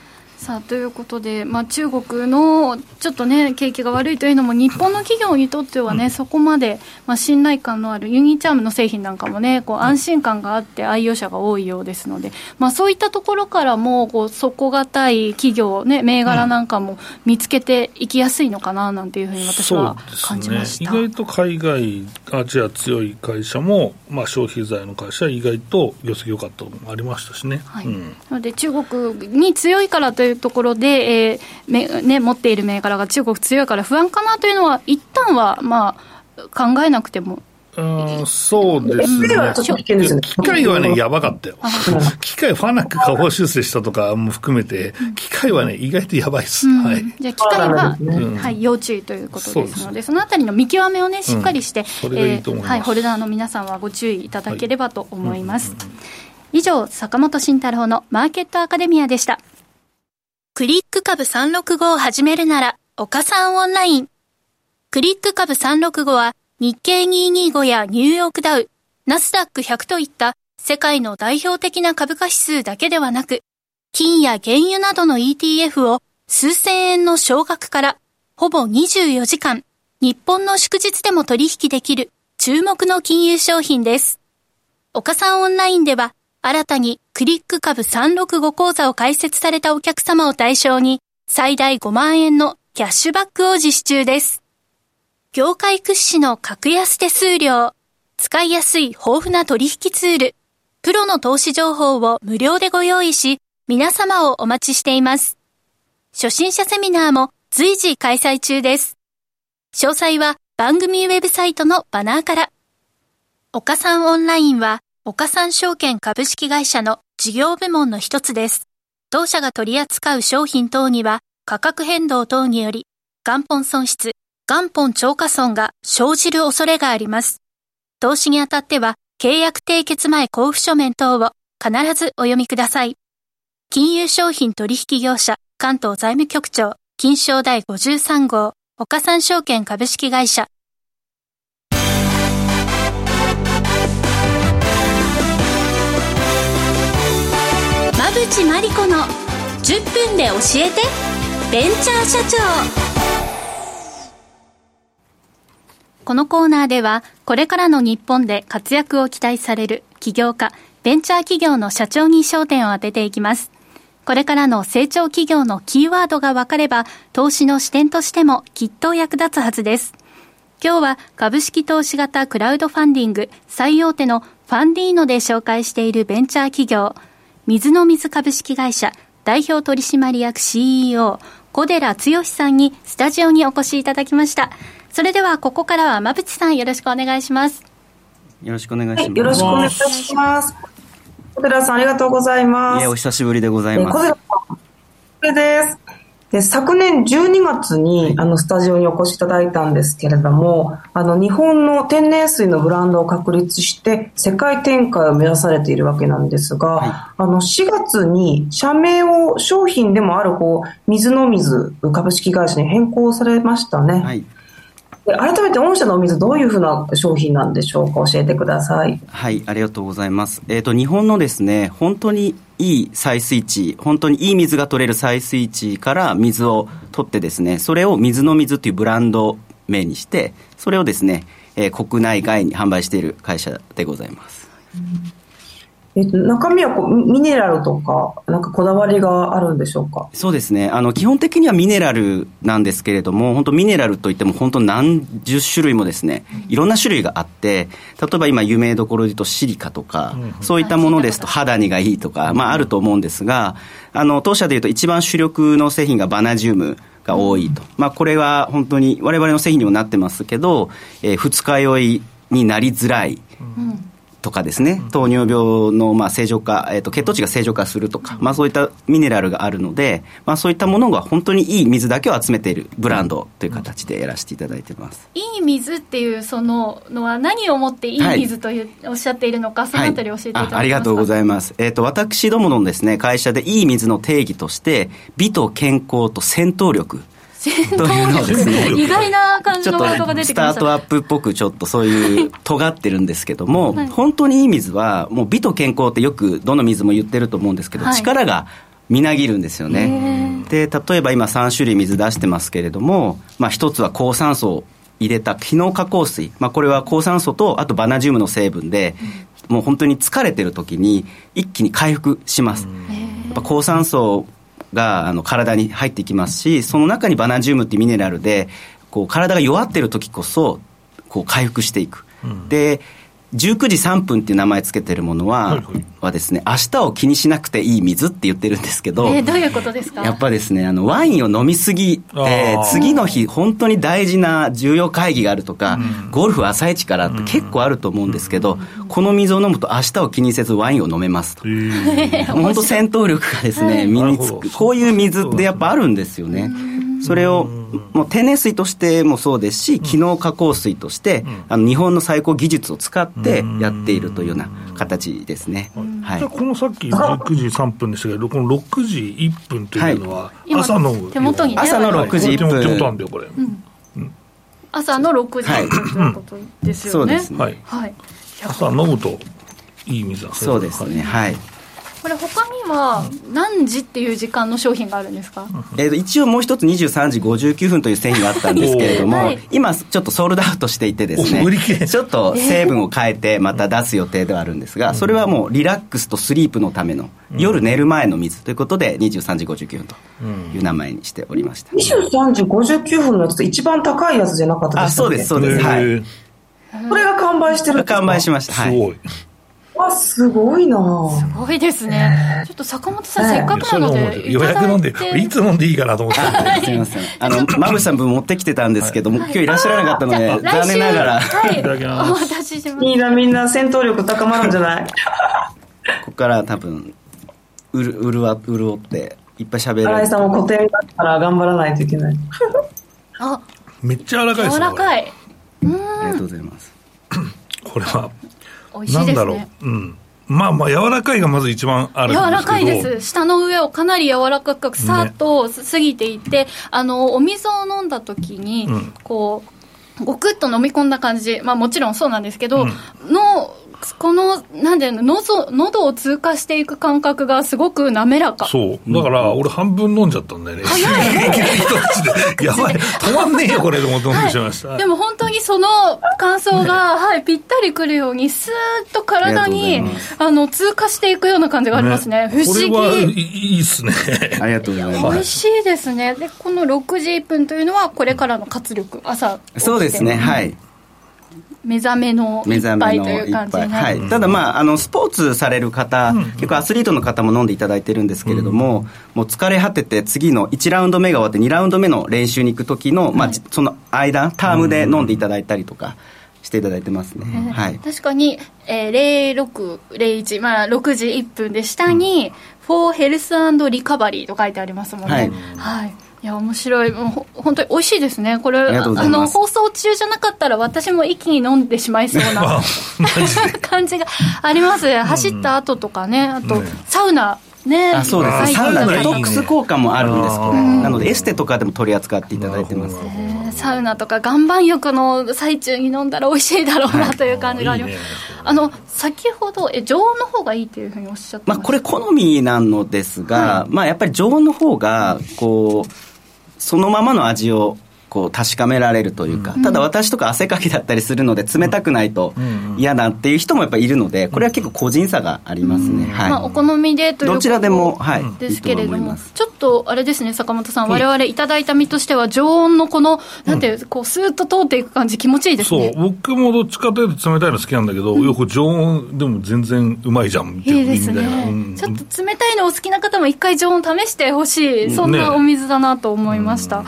さあということで、まあ、中国のちょっとね、景気が悪いというのも、日本の企業にとってはね、うん、そこまで、まあ、信頼感のあるユニチャームの製品なんかもね、こう安心感があって、愛用者が多いようですので、まあ、そういったところからも、こう底堅い企業、ね、銘柄なんかも見つけていきやすいのかななんていうふうに私は感じました、ね、意外と海外、アジア強い会社も、まあ、消費財の会社、意外と業績良かったのもありましたしね。はい、うん、なので中国に強いからといういうところで、えーね、持っている銘柄が中国強いから不安かなというのは、一旦はまあ考えなくてもうん、そうですね。機械はね、やばかったよ。機械、ファナック下方修正したとかも含めて、機械はね、意外とやばいです。はい。じゃあ、機械は、はい、要注意ということですので、そのあたりの見極めをね、しっかりして、えはい、ホルダーの皆さんはご注意いただければと思います。以上、坂本慎太郎のマーケットアカデミアでした。クリック株365を始めるなら、岡さんオンライン。クリック株365は日経225やニューヨークダウ、ナスダック100といった世界の代表的な株価指数だけではなく、金や原油などの ETF を数千円の少額からほぼ24時間、日本の祝日でも取引できる注目の金融商品です。岡さんオンラインでは新たにクリック株365講座を開設されたお客様を対象に最大5万円のキャッシュバックを実施中です。業界屈指の格安手数料、使いやすい豊富な取引ツール、プロの投資情報を無料でご用意し、皆様をお待ちしています。初心者セミナーも随時開催中です。詳細は番組ウェブサイトのバナーから。岡三オンラインは、岡三証券株式会社の事業部門の一つです。当社が取り扱う商品等には、価格変動等により、元本損失、元本超過損が生じる恐れがあります。投資にあたっては、契約締結前交付書面等を必ずお読みください。金融商品取引業者関東財務局長金賞第53号岡三証券株式会社馬淵真理子の10分で教えて。ベンチャー社長。このコーナーではこれからの日本で活躍を期待される起業家ベンチャー企業の社長に焦点を当てていきます。これからの成長企業のキーワードが分かれば、投資の視点としてもきっと役立つはずです。今日は株式投資型クラウドファンディング最大手のファンディーノで紹介しているベンチャー企業、水の水株式会社代表取締役 CEO 小寺剛さんにスタジオにお越しいただきました。それではここからは馬淵さんよろしくお願いします。よろしくお願いします。はい、よろしくお願いします。小寺さん、ありがとうございます。いえ、お久しぶりでございます。小寺さん、これです。で昨年12月にあのスタジオにお越しいただいたんですけれども、あの日本の天然水のブランドを確立して世界展開を目指されているわけなんですが、はい、あの4月に社名を商品でもあるこう水の水株式会社に変更されましたね。はい改めて御社のお水、どういうふうな商品なんでしょうか、教えてください。はい、ありがとうございます。えっ、ー、と、日本のですね、本当にいい採水地、本当にいい水が取れる採水池から水を取ってですね、それを水の水というブランド名にして、それをですね、えー、国内外に販売している会社でございます。うんえっと、中身はこうミネラルとか、なんかこだわりがあるんでしょうか？そうですね。あの、基本的にはミネラルなんですけれども、本当、ミネラルといっても、本当、何十種類もですね、いろんな種類があって、例えば今、有名どころで言うと、シリカとか、うん、そういったものですと、肌にがいいとか、まあ、あると思うんですが、あの当社でいうと、一番主力の製品がバナジウム。が多いと、まあ、これは本当に我々の製品にもなってますけど、えー、二日酔いになりづらい、うんとかですね、糖尿病のまあ正常化、えー、と血糖値が正常化するとか、まあ、そういったミネラルがあるので、まあ、そういったものが本当にいい水だけを集めているブランドという形でやらせていただいてます。いい水っていうそののは、何をもっていい水という、はい、おっしゃっているのか、そのあたり教えていただけますか、はい、ありがとうございます、えーと、私どものです、ね、会社でいい水の定義として、美と健康と戦闘力。戦闘力、ね、意外な感じのワードが出てきました、スタートアップっぽくちょっとそういう尖ってるんですけども、はい、本当にいい水はもう美と健康ってよくどの水も言ってると思うんですけど、はい、力がみなぎるんですよね。で例えば今3種類水出してますけれども、まあ、一つは抗酸素を入れた機能加工水、まあ、これは抗酸素とあとバナジウムの成分で、もう本当に疲れてる時に一気に回復します。やっぱ抗酸素があの体に入ってきますしその中にバナジウムっていうミネラルでこう体が弱ってる時こそこう回復していく、うん、で19時3分っていう名前つけてるものは、はいはい、はですね、明日を気にしなくていい水って言ってるんですけど、えー、どういうことですか？やっぱですね、あの、ワインを飲みすぎて、次の日、本当に大事な重要会議があるとか、うん、ゴルフ朝一からって結構あると思うんですけど、うん、この水を飲むと明日を気にせずワインを飲めますと。本当戦闘力がですね、身につく。こういう水ってやっぱあるんですよね。それをもう天然水としてもそうですし、機能加工水として、あの日本の最高技術を使ってやっているというような形ですね。はい、このさっき19時3分でしたけど、この6時1分というのは、朝の、手元に、ね、朝の6時1分。手元なんだよ、これ。朝の6時1分ということですよね。そうですね。はい。朝飲むといい水そうですね。はい。これ他には何時っていう時間の商品があるんですか、えー、と一応もう一つ23時59分という製品があったんですけれども、はい、今ちょっとソールドアウトしていてですねちょっと成分を変えてまた出す予定ではあるんですが、それはもうリラックスとスリープのための夜寝る前の水ということで23時59分という名前にしておりました、23時59分のやつって一番高いやつじゃなかったですか、あそうですそうです。はい。これが完売してる完売しました。はいすごいあすごいな。すごいですね。ちょっと坂本さん、せっかくなので予約飲んでいつ飲んでいいかなと思って。すみませんあのまぶさん分持ってきてたんですけども、今日いらっしゃらなかったので残念ながら。はい。いただきます。お渡ししますいいなみんな戦闘力高まるんじゃない？ここから多分うるうるわ潤っていっぱい喋る。新井さんも古典だから頑張らないといけない。あ。めっちゃ柔らかいです柔らかい。うん。ありがとうございます。これはないんだろう。ですねうん。まあまあ柔らかいがまず一番あるんですけど。柔らかいです。下の上をかなり柔らかくさっと過ぎていって、あのお水を飲んだ時に、うん。こうごくっと飲み込んだ感じ、まあ、もちろんそうなんですけど、うん。のこのなんで喉喉を通過していく感覚がすごく滑らか。そう。だから俺半分飲んじゃったんだよね。一口で。やばい。止まんねえよこれと思って飲んでしまいました、でも本当にその感想が、はい、ぴったりくるように、スーッと体にあの通過していくような感じがありますね、不思これはい議。いいいっすね。ありがとうござい美ます。味しいですね。で、この6時1分というのは、これからの活力、朝。そうですねはい目覚めの目一杯という感じになる。はい、ただまああのスポーツされる方、結構アスリートの方も飲んでいただいてるんですけれども、もう疲れ果てて次の1ラウンド目が終わって2ラウンド目の練習に行く時の、まあ、じその間タームで飲んでいただいたりとかしていただいてますね、はい。確かに、えー、0601、まあ、6時1分で下に、for health リカバリーと書いてありますもんね。はい。はい。いや面白い。もうほ本当に美味しいですね。これあの放送中じゃなかったら私も一気に飲んでしまいそうな 感じがあります。走った後とかね。あと、ねサウナね。あそうです。サウナデトックス効果もあるんですこれうん。なのでエステとかでも取り扱っていただいてます。サウナとか岩盤浴の最中に飲んだら美味しいだろうなという感じがあります、いいね。あの先ほどえ常温の方がいいというふうにおっしゃってままあ、これ好みなのですが、まあ、やっぱり常温の方がこうそのままの味をこう確かめられるというか、ただ私とか汗かきだったりするので冷たくないと嫌だっていう人もやっぱいるのでこれは結構個人差がありますね、はい、まあ、お好みでというどちらでもはいですけれどもちょっとあれですね坂本さん、はい。我々いただいた身としては常温のこのなんていうこうスーッと通っていく感じ気持ちいいですそうね僕もどっちかというと冷たいの好きなんだけど、よく常温でも全然うまいじゃんみたいないいですね。ちょっと冷たいのお好きな方も一回常温試してほしいそんなお水だなと思いました、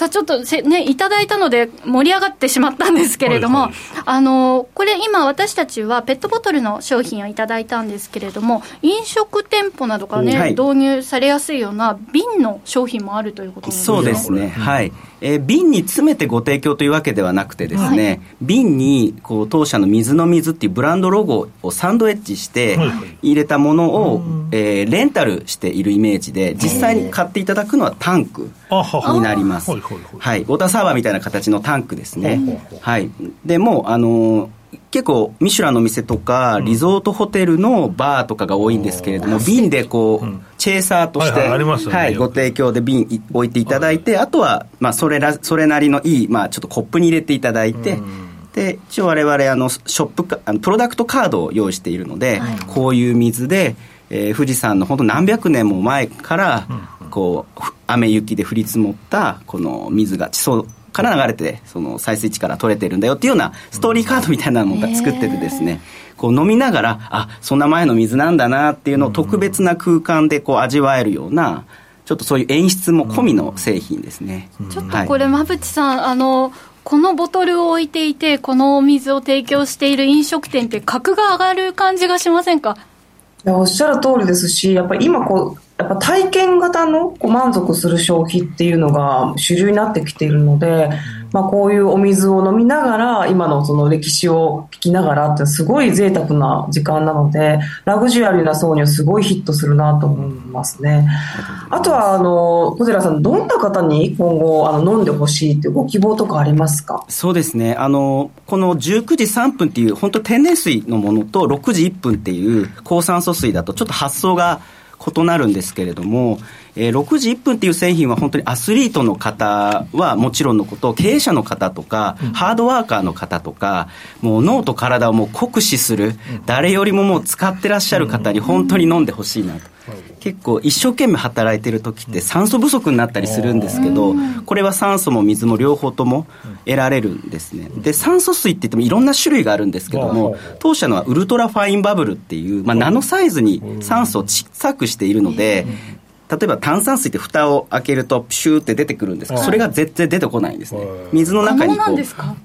さあちょっとせ、ね、いただいたので盛り上がってしまったんですけれども、はいはいあのこれ今私たちはペットボトルの商品をいただいたんですけれども飲食店舗などがね、はい。導入されやすいような瓶の商品もあるということなんですかそうですね、はい、えー瓶に詰めてご提供というわけではなくてですね、瓶にこう当社の水の水っていうブランドロゴをサンドエッジしてはい。はい入れたものを、えーレンタルしているイメージで実際に買っていただくのはタンクになります。はいウォーターサーバーみたいな形のタンクですね。はい。でもうあのー結構ミシュランの店とかリゾートホテルのバーとかが多いんですけれども、瓶でこう、チェイサーとして、はいご提供で瓶い置いていただいて、あとは、まあ、それらそれなりのいい、まあ、ちょっとコップに入れていただいて、で一応我々あのショップかあのプロダクトカードを用意しているので、こういう水で、えー富士山の本当何百年も前から、こうふ雨雪で降り積もったこの水が地層から流れてその採水地から取れてるんだよっていうようなストーリーカードみたいなのを作っててですね、こう飲みながらあそんな前の水なんだなっていうのを特別な空間でこう味わえるようなちょっとそういう演出も込みの製品ですね、ちょっとこれ、馬淵さん、あの、このボトルを置いていて、このお水を提供している飲食店って、格が上がる感じがしませんか？いやおっしゃる通りですし、やっぱり今こう、やっぱ体験型のこう満足する消費っていうのが主流になってきているので、まあこういうお水を飲みながら、今のその歴史を聞きながらってすごい贅沢な時間なので、ラグジュアリーな層にはすごいヒットするなと思いますね。あとは、あの、小寺さん、どんな方に今後、あの、飲んでほしいっていうご希望とかありますか？そうですね。あのこの19時3分っていう本当天然水のものと6時1分っていう高酸素水だとちょっと発想が異なるんですけれども、えー6時1分っていう製品は本当にアスリートの方はもちろんのこと経営者の方とか、ハードワーカーの方とかもう脳と体をもう酷使する、誰よりももう使ってらっしゃる方に本当に飲んでほしいなと。結構一生懸命働いてる時って酸素不足になったりするんですけど、これは酸素も水も両方とも得られるんですね。で、酸素水って言ってもいろんな種類があるんですけども、当社のはウルトラファインバブルっていう、まあ、ナノサイズに酸素を小さくしているので、例えば炭酸水って蓋を開けるとプシューって出てくるんですけど、それが絶対出てこないんですね。水の中にこう。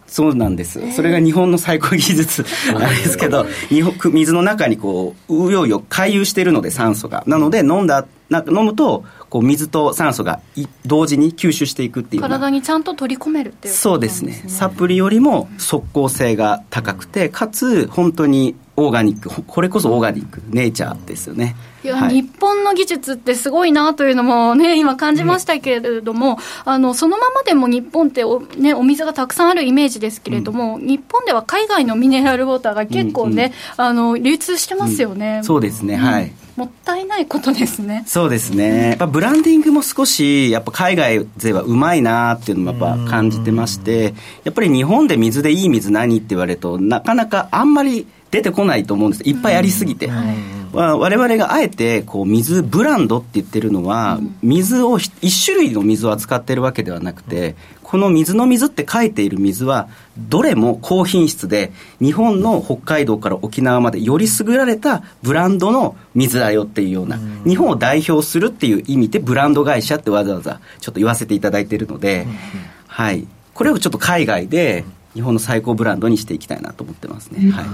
そうなんです。それが日本の最高技術なんですけど、日本水の中にこう、うようよ回遊しているので酸素が。なので飲んだ、な飲むと、こう水と酸素が同時に吸収していくっていう体にちゃんと取り込めるっていう、ね、そうですねサプリよりも即効性が高くてかつ本当にオーガニック。これこそオーガニック。ネイチャーですよね。いや、はい、日本の技術ってすごいなというのもね、今感じましたけれども、うん、あの、そのままでも日本ってお、ね、お水がたくさんあるイメージですけれども、うん、日本では海外のミネラルウォーターが結構ね、うん、あの、流通してますよね。そうですね、はい。もったいないことですね。そうですね。やっぱブランディングも少し、やっぱ海外勢はうまいなっていうのもやっぱ感じてまして、やっぱり日本で水でいい水何って言われると、なかなかあんまり出てこないと思うんです。いっぱいありすぎて、われわれがあえてこう水ブランドって言ってるのは、水を一種類の水を扱ってるわけではなくてこの水の水って書いている水はどれも高品質で日本の北海道から沖縄までより優れたブランドの水だよっていうような、日本を代表するっていう意味でブランド会社ってわざわざちょっと言わせていただいているので、はい。これをちょっと海外で日本の最高ブランドにしていきたいなと思ってますね。はい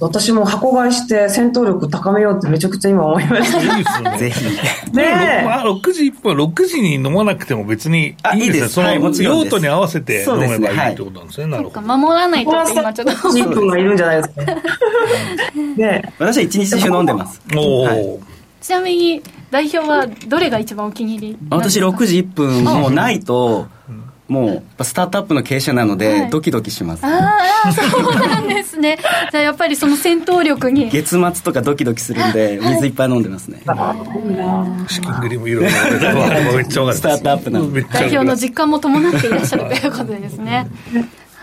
私も箱買いして戦闘力高めようってめちゃくちゃ今思いました。いいですね。ぜひ。ねまあ、6時1分、6時に飲まなくても別にいいです。その用途に合わせて飲めばいいってことなんですね。なるほど。守らないと今ちょっと。1分がいるんじゃないですか。ね私は1日中飲んでます。おお。ちなみに代表はどれが一番お気に入り私6時1分もうないと、もうスタートアップの経営者なので、ドキドキします、ああそうなんですね。じゃあやっぱりその戦闘力に。月末とかドキドキするんで水い。っぱい飲んでますね。資金繰りもいろいろ。スタートアップなの代表の実感も伴っていらっしゃるということですね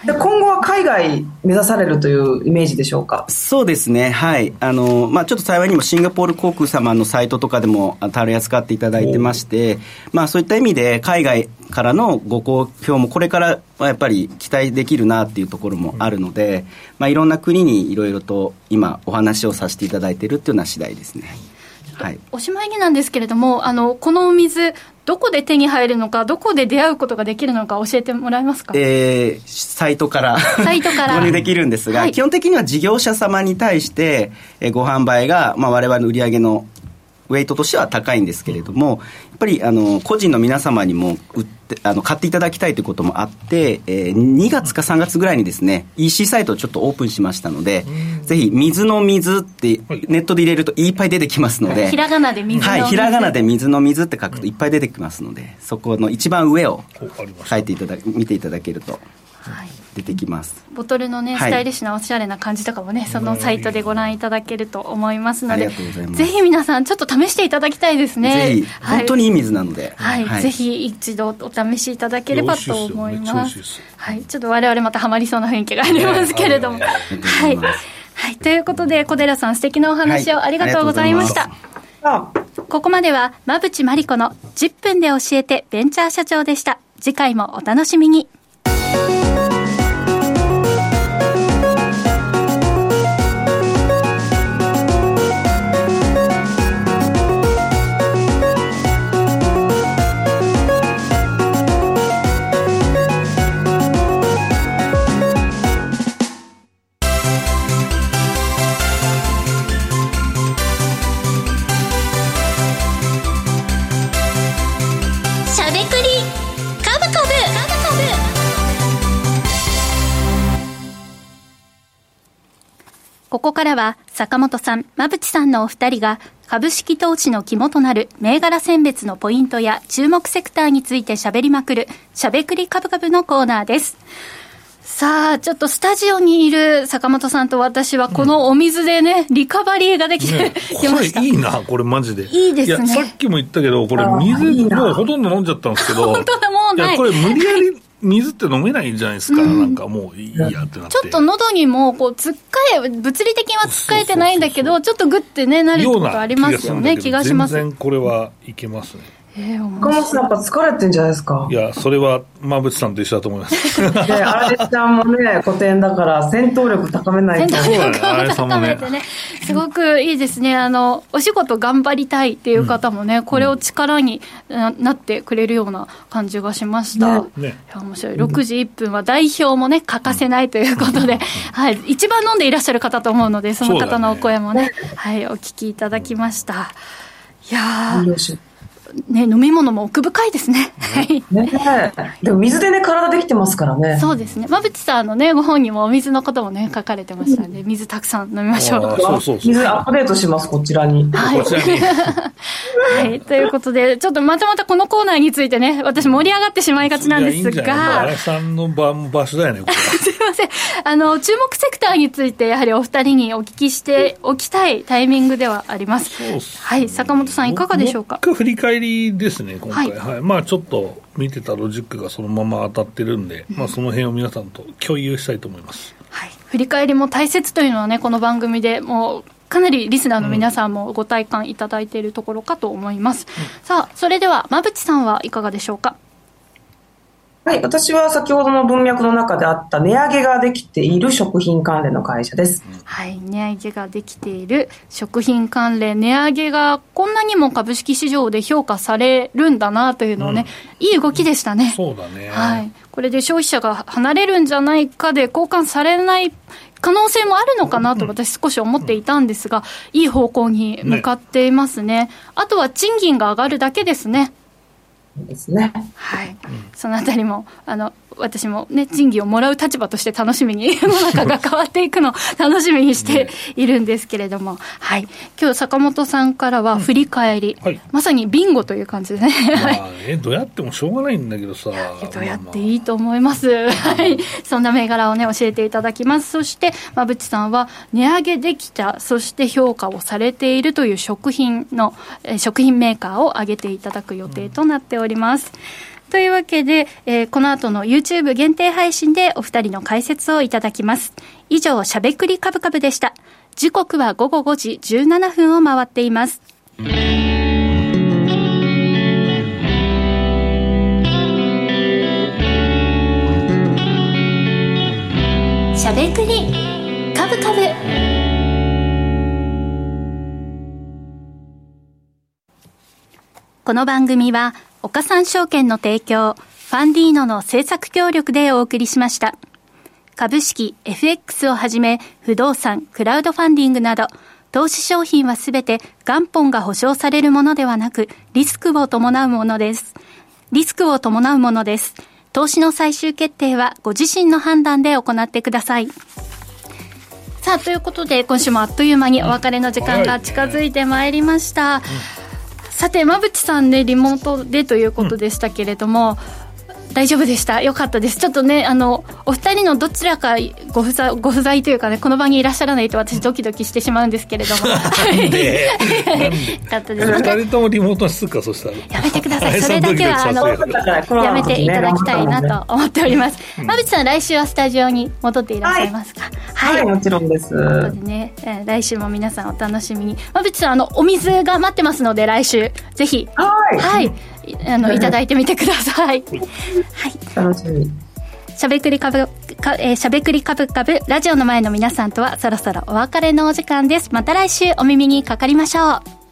今後は海外目指されるというイメージでしょうか？そうですね、はい。あの、まあちょっと幸いにもシンガポール航空様のサイトとかでも取り扱っていただいてまして、まあそういった意味で海外からのご好評もこれからはやっぱり期待できるなっていうところもあるので、まあいろんな国にいろいろと今お話をさせていただいているっていうような次第ですね。はい、おしまいになんですけれども、あのこのお水、どこで手に入るのか、どこで出会うことができるのか、教えてもらえますか、えー、サイトからサイトから。購入できるんですが、はい、基本的には事業者様に対して、えー、ご販売が、まあ、我々の売り上げのウェイトとしては高いんですけれども、ぱりあの個人の皆様にも売ってあの買っていただきたいということもあって、えー、2月か3月ぐらいにですね EC サイトをちょっとオープンしましたので、ぜひ水の水ってネットで入れるといっぱい出てきますので、ひらがなで水の水、はい、ひらがなで水の水って書くといっぱい出てきますので、そこの一番上を書いていただ見ていただけると。はい。出てきます。ボトルのね、スタイリッシュなおしゃれな感じとかもねそのサイトでご覧いただけると思いますのでぜひ皆さんちょっと試していただきたいですね。ぜひ、はい、本当にいい水なので、はい、はい、ぜひ一度お試しいただければと思います。はい。ちょっと我々またハマりそうな雰囲気がありますけれども。はい。はい、ということで小寺さん素敵なお話をありがとうございました、ここまでは馬淵真理子の10分で教えてベンチャー社長でした。次回もお楽しみにここからは坂本さん、馬淵さんのお二人が株式投資の肝となる銘柄選別のポイントや注目セクターについて喋りまくるしゃべくり株株のコーナーです。さあ、ちょっとスタジオにいる坂本さんと私は、このお水でね、うん、リカバリーができて、ね、きました。これいいな、これマジで。いいですね。さっきも言ったけど、これ水、もうほとんど飲んじゃったんですけど、本当だ、もうない。いや、これ無理やり水って飲めないんじゃないですか、うん、なんかもういいやってなって。ちょっと喉にもこうつっかえ物理的にはつっかえてないんだけどちょっとグッてねなることありますよね気がします。全然これはいけますねえー、岡本さんやっぱ疲れてんじゃないですか？いや、それは馬淵さんと一緒だと思います。で、あれちゃんもね、古典だから戦闘力高めないと。戦闘力を高めてね、すごくいいですね。あの、お仕事頑張りたいっていう方もね、うん、これを力になってくれるような感じがしました。ね、ねいや面白い。6時1分は代表もね、欠かせないということで、はい、一番飲んでいらっしゃる方と思うので、その方のお声もね、ねはい、お聞きいただきました。いやー。ね、飲み物も奥深いですね。はい。ねでも水でね、体できてますからね。そうですね。馬淵さんのね、ご本にもお水のこともね、書かれてましたんで、水たくさん飲みましょう。そうそうそう水アップデートします、こちらに。はい。はい。ということで、ちょっとまたまたこのコーナーについてね、私盛り上がってしまいがちなんですが。荒井さんの場所だよね、すいません。あの、注目セクターについて、やはりお二人にお聞きしておきたいタイミングではあります。はい。坂本さん、いかがでしょうか？振り返りですね、今回。はい、はい、まあちょっと見てたロジックがそのまま当たってるんで、うん、まあその辺を皆さんと共有したいと思います。はい。振り返りも大切というのはね、この番組でもう、かなりリスナーの皆さんもご体感いただいているところかと思います。うん、さあ、それでは、馬淵さんはいかがでしょうか？はい、私は先ほどの文脈の中であった値上げができている食品関連の会社です。はい、値上げができている食品関連、値上げがこんなにも株式市場で評価されるんだなというのをね、うん、いい動きでしたね。そうだね。はい。これで消費者が離れるんじゃないかで交換されない可能性もあるのかなと私少し思っていたんですが、いい方向に向かっていますね。ねあとは賃金が上がるだけですね。ですね。はい。そのあたりも、あの、私もね、賃金をもらう立場として楽しみに、世の中が変わっていくのを楽しみにしているんですけれども、はい。今日坂本さんからは振り返り、うんはい、まさにビンゴという感じでね。まあ、え、どうやってもしょうがないんだけどさ。どうやっていいと思います？はい。そんな銘柄をね、教えていただきます。そして、馬淵さんは、値上げできた、そして評価をされているという食品の、え食品メーカーを挙げていただく予定となっております。うんというわけで、えー、この後の YouTube 限定配信でお二人の解説をいただきます。以上、しゃべくりカブカブでした。時刻は午後5時17分を回っています。しゃべくりカブカブ。この番組は岡三証券の提供、ファンディーノの制作協力でお送りしました。株式、FX をはじめ、不動産、クラウドファンディングなど、投資商品はすべて元本が保証されるものではなく、リスクを伴うものです。リスクを伴うものです。投資の最終決定はご自身の判断で行ってください。さあ、ということで、今週もあっという間にお別れの時間が近づいてまいりました。うんさて馬淵さんねリモートでということでしたけれども、大丈夫でした。よかったです。ちょっとねあのお二人のどちらかご不在ご不在というかねこの場にいらっしゃらないと私ドキドキしてしまうんですけれども。なんで？かったです。二人ともリモートするかそしたら。やめてください。それだけはあのやめてい。ただきたいなと思っております。馬淵さん来週はスタジオに戻っていらっしゃいますか？はい、はい、もちろんです。ということでね、えー、来週も皆さんお楽しみに。馬淵さんあのお水が待ってますので来週。ぜひ。はい、はい、あのいただいてみてください。はい。楽しみ。しゃべくりかぶか、えー、しゃべくりかぶかぶラジオの前の皆さんとはそろそろお別れのお時間です。また来週お耳にかかりましょう